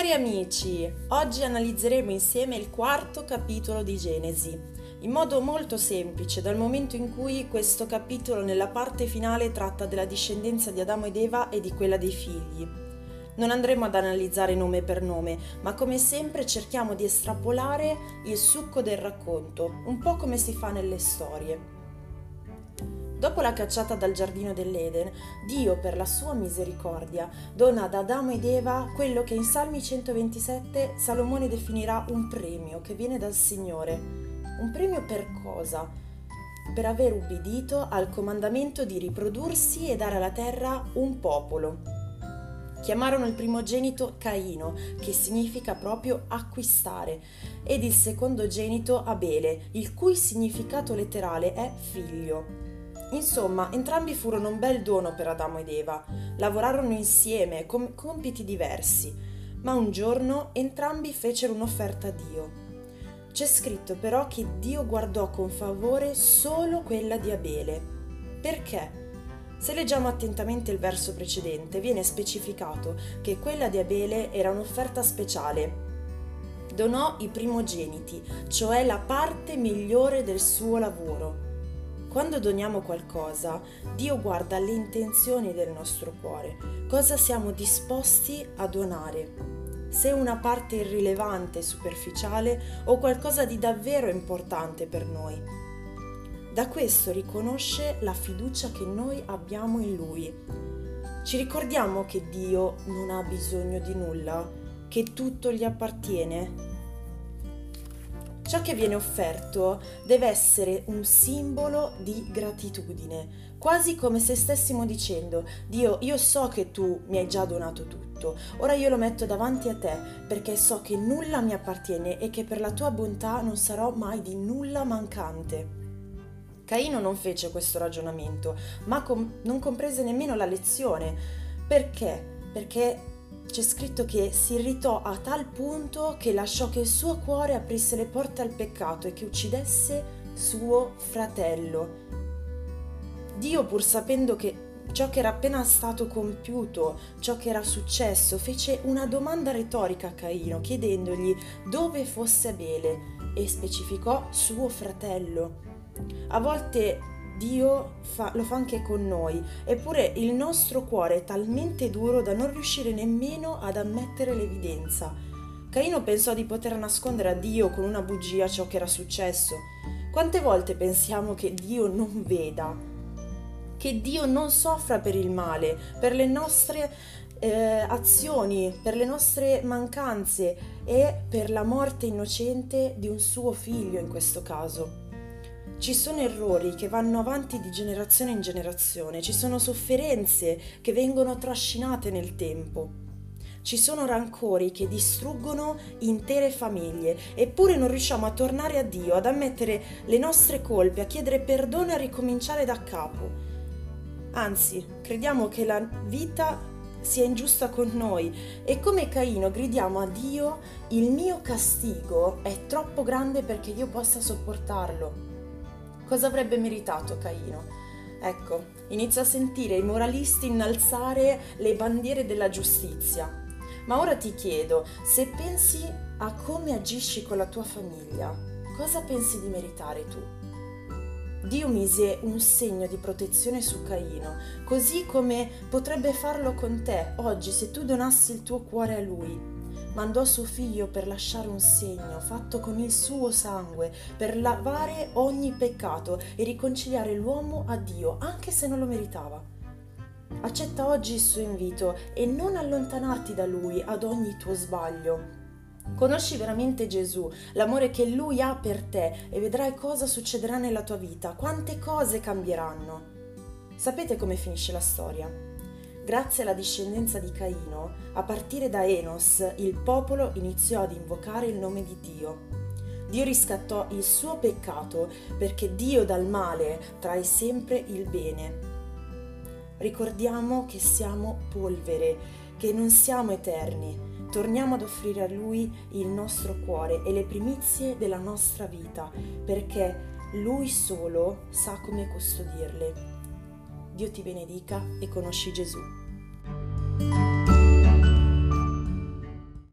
Cari amici, oggi analizzeremo insieme il quarto capitolo di Genesi, in modo molto semplice, dal momento in cui questo capitolo nella parte finale tratta della discendenza di Adamo ed Eva e di quella dei figli. Non andremo ad analizzare nome per nome, ma come sempre cerchiamo di estrapolare il succo del racconto, un po' come si fa nelle storie. Dopo la cacciata dal giardino dell'Eden, Dio per la sua misericordia dona ad Adamo ed Eva quello che in Salmi 127 Salomone definirà un premio che viene dal Signore. Un premio per cosa? Per aver ubbidito al comandamento di riprodursi e dare alla terra un popolo. Chiamarono il primogenito Caino, che significa proprio acquistare, ed il secondogenito Abele, il cui significato letterale è figlio. Insomma, entrambi furono un bel dono per Adamo ed Eva. Lavorarono insieme con compiti diversi, ma un giorno entrambi fecero un'offerta a Dio. C'è scritto però che Dio guardò con favore solo quella di Abele. Perché? Se leggiamo attentamente il verso precedente, viene specificato che quella di Abele era un'offerta speciale. Donò i primogeniti, cioè la parte migliore del suo lavoro. Quando doniamo qualcosa, Dio guarda le intenzioni del nostro cuore, cosa siamo disposti a donare. Se una parte irrilevante, superficiale o qualcosa di davvero importante per noi. Da questo riconosce la fiducia che noi abbiamo in Lui. Ci ricordiamo che Dio non ha bisogno di nulla, che tutto gli appartiene Ciò che viene offerto deve essere un simbolo di gratitudine, quasi come se stessimo dicendo, Dio, io so che tu mi hai già donato tutto, ora io lo metto davanti a te perché so che nulla mi appartiene e che per la tua bontà non sarò mai di nulla mancante. Caino non fece questo ragionamento, ma com- non comprese nemmeno la lezione. Perché? Perché c'è scritto che si irritò a tal punto che lasciò che il suo cuore aprisse le porte al peccato e che uccidesse suo fratello. Dio, pur sapendo che ciò che era appena stato compiuto, ciò che era successo, fece una domanda retorica a Caino, chiedendogli dove fosse Abele e specificò suo fratello. A volte Dio fa, lo fa anche con noi, eppure il nostro cuore è talmente duro da non riuscire nemmeno ad ammettere l'evidenza. Caino pensò di poter nascondere a Dio con una bugia ciò che era successo. Quante volte pensiamo che Dio non veda, che Dio non soffra per il male, per le nostre eh, azioni, per le nostre mancanze e per la morte innocente di un suo figlio in questo caso. Ci sono errori che vanno avanti di generazione in generazione, ci sono sofferenze che vengono trascinate nel tempo. Ci sono rancori che distruggono intere famiglie, eppure non riusciamo a tornare a Dio, ad ammettere le nostre colpe, a chiedere perdono e a ricominciare da capo. Anzi, crediamo che la vita sia ingiusta con noi e come Caino gridiamo a Dio, il mio castigo è troppo grande perché io possa sopportarlo. Cosa avrebbe meritato Caino? Ecco, inizio a sentire i moralisti innalzare le bandiere della giustizia. Ma ora ti chiedo, se pensi a come agisci con la tua famiglia, cosa pensi di meritare tu? Dio mise un segno di protezione su Caino, così come potrebbe farlo con te oggi se tu donassi il tuo cuore a Lui mandò suo figlio per lasciare un segno fatto con il suo sangue, per lavare ogni peccato e riconciliare l'uomo a Dio, anche se non lo meritava. Accetta oggi il suo invito e non allontanarti da lui ad ogni tuo sbaglio. Conosci veramente Gesù, l'amore che Lui ha per te e vedrai cosa succederà nella tua vita, quante cose cambieranno. Sapete come finisce la storia? Grazie alla discendenza di Caino, a partire da Enos, il popolo iniziò ad invocare il nome di Dio. Dio riscattò il suo peccato perché Dio dal male trae sempre il bene. Ricordiamo che siamo polvere, che non siamo eterni. Torniamo ad offrire a Lui il nostro cuore e le primizie della nostra vita, perché Lui solo sa come custodirle. Dio ti benedica e conosci Gesù.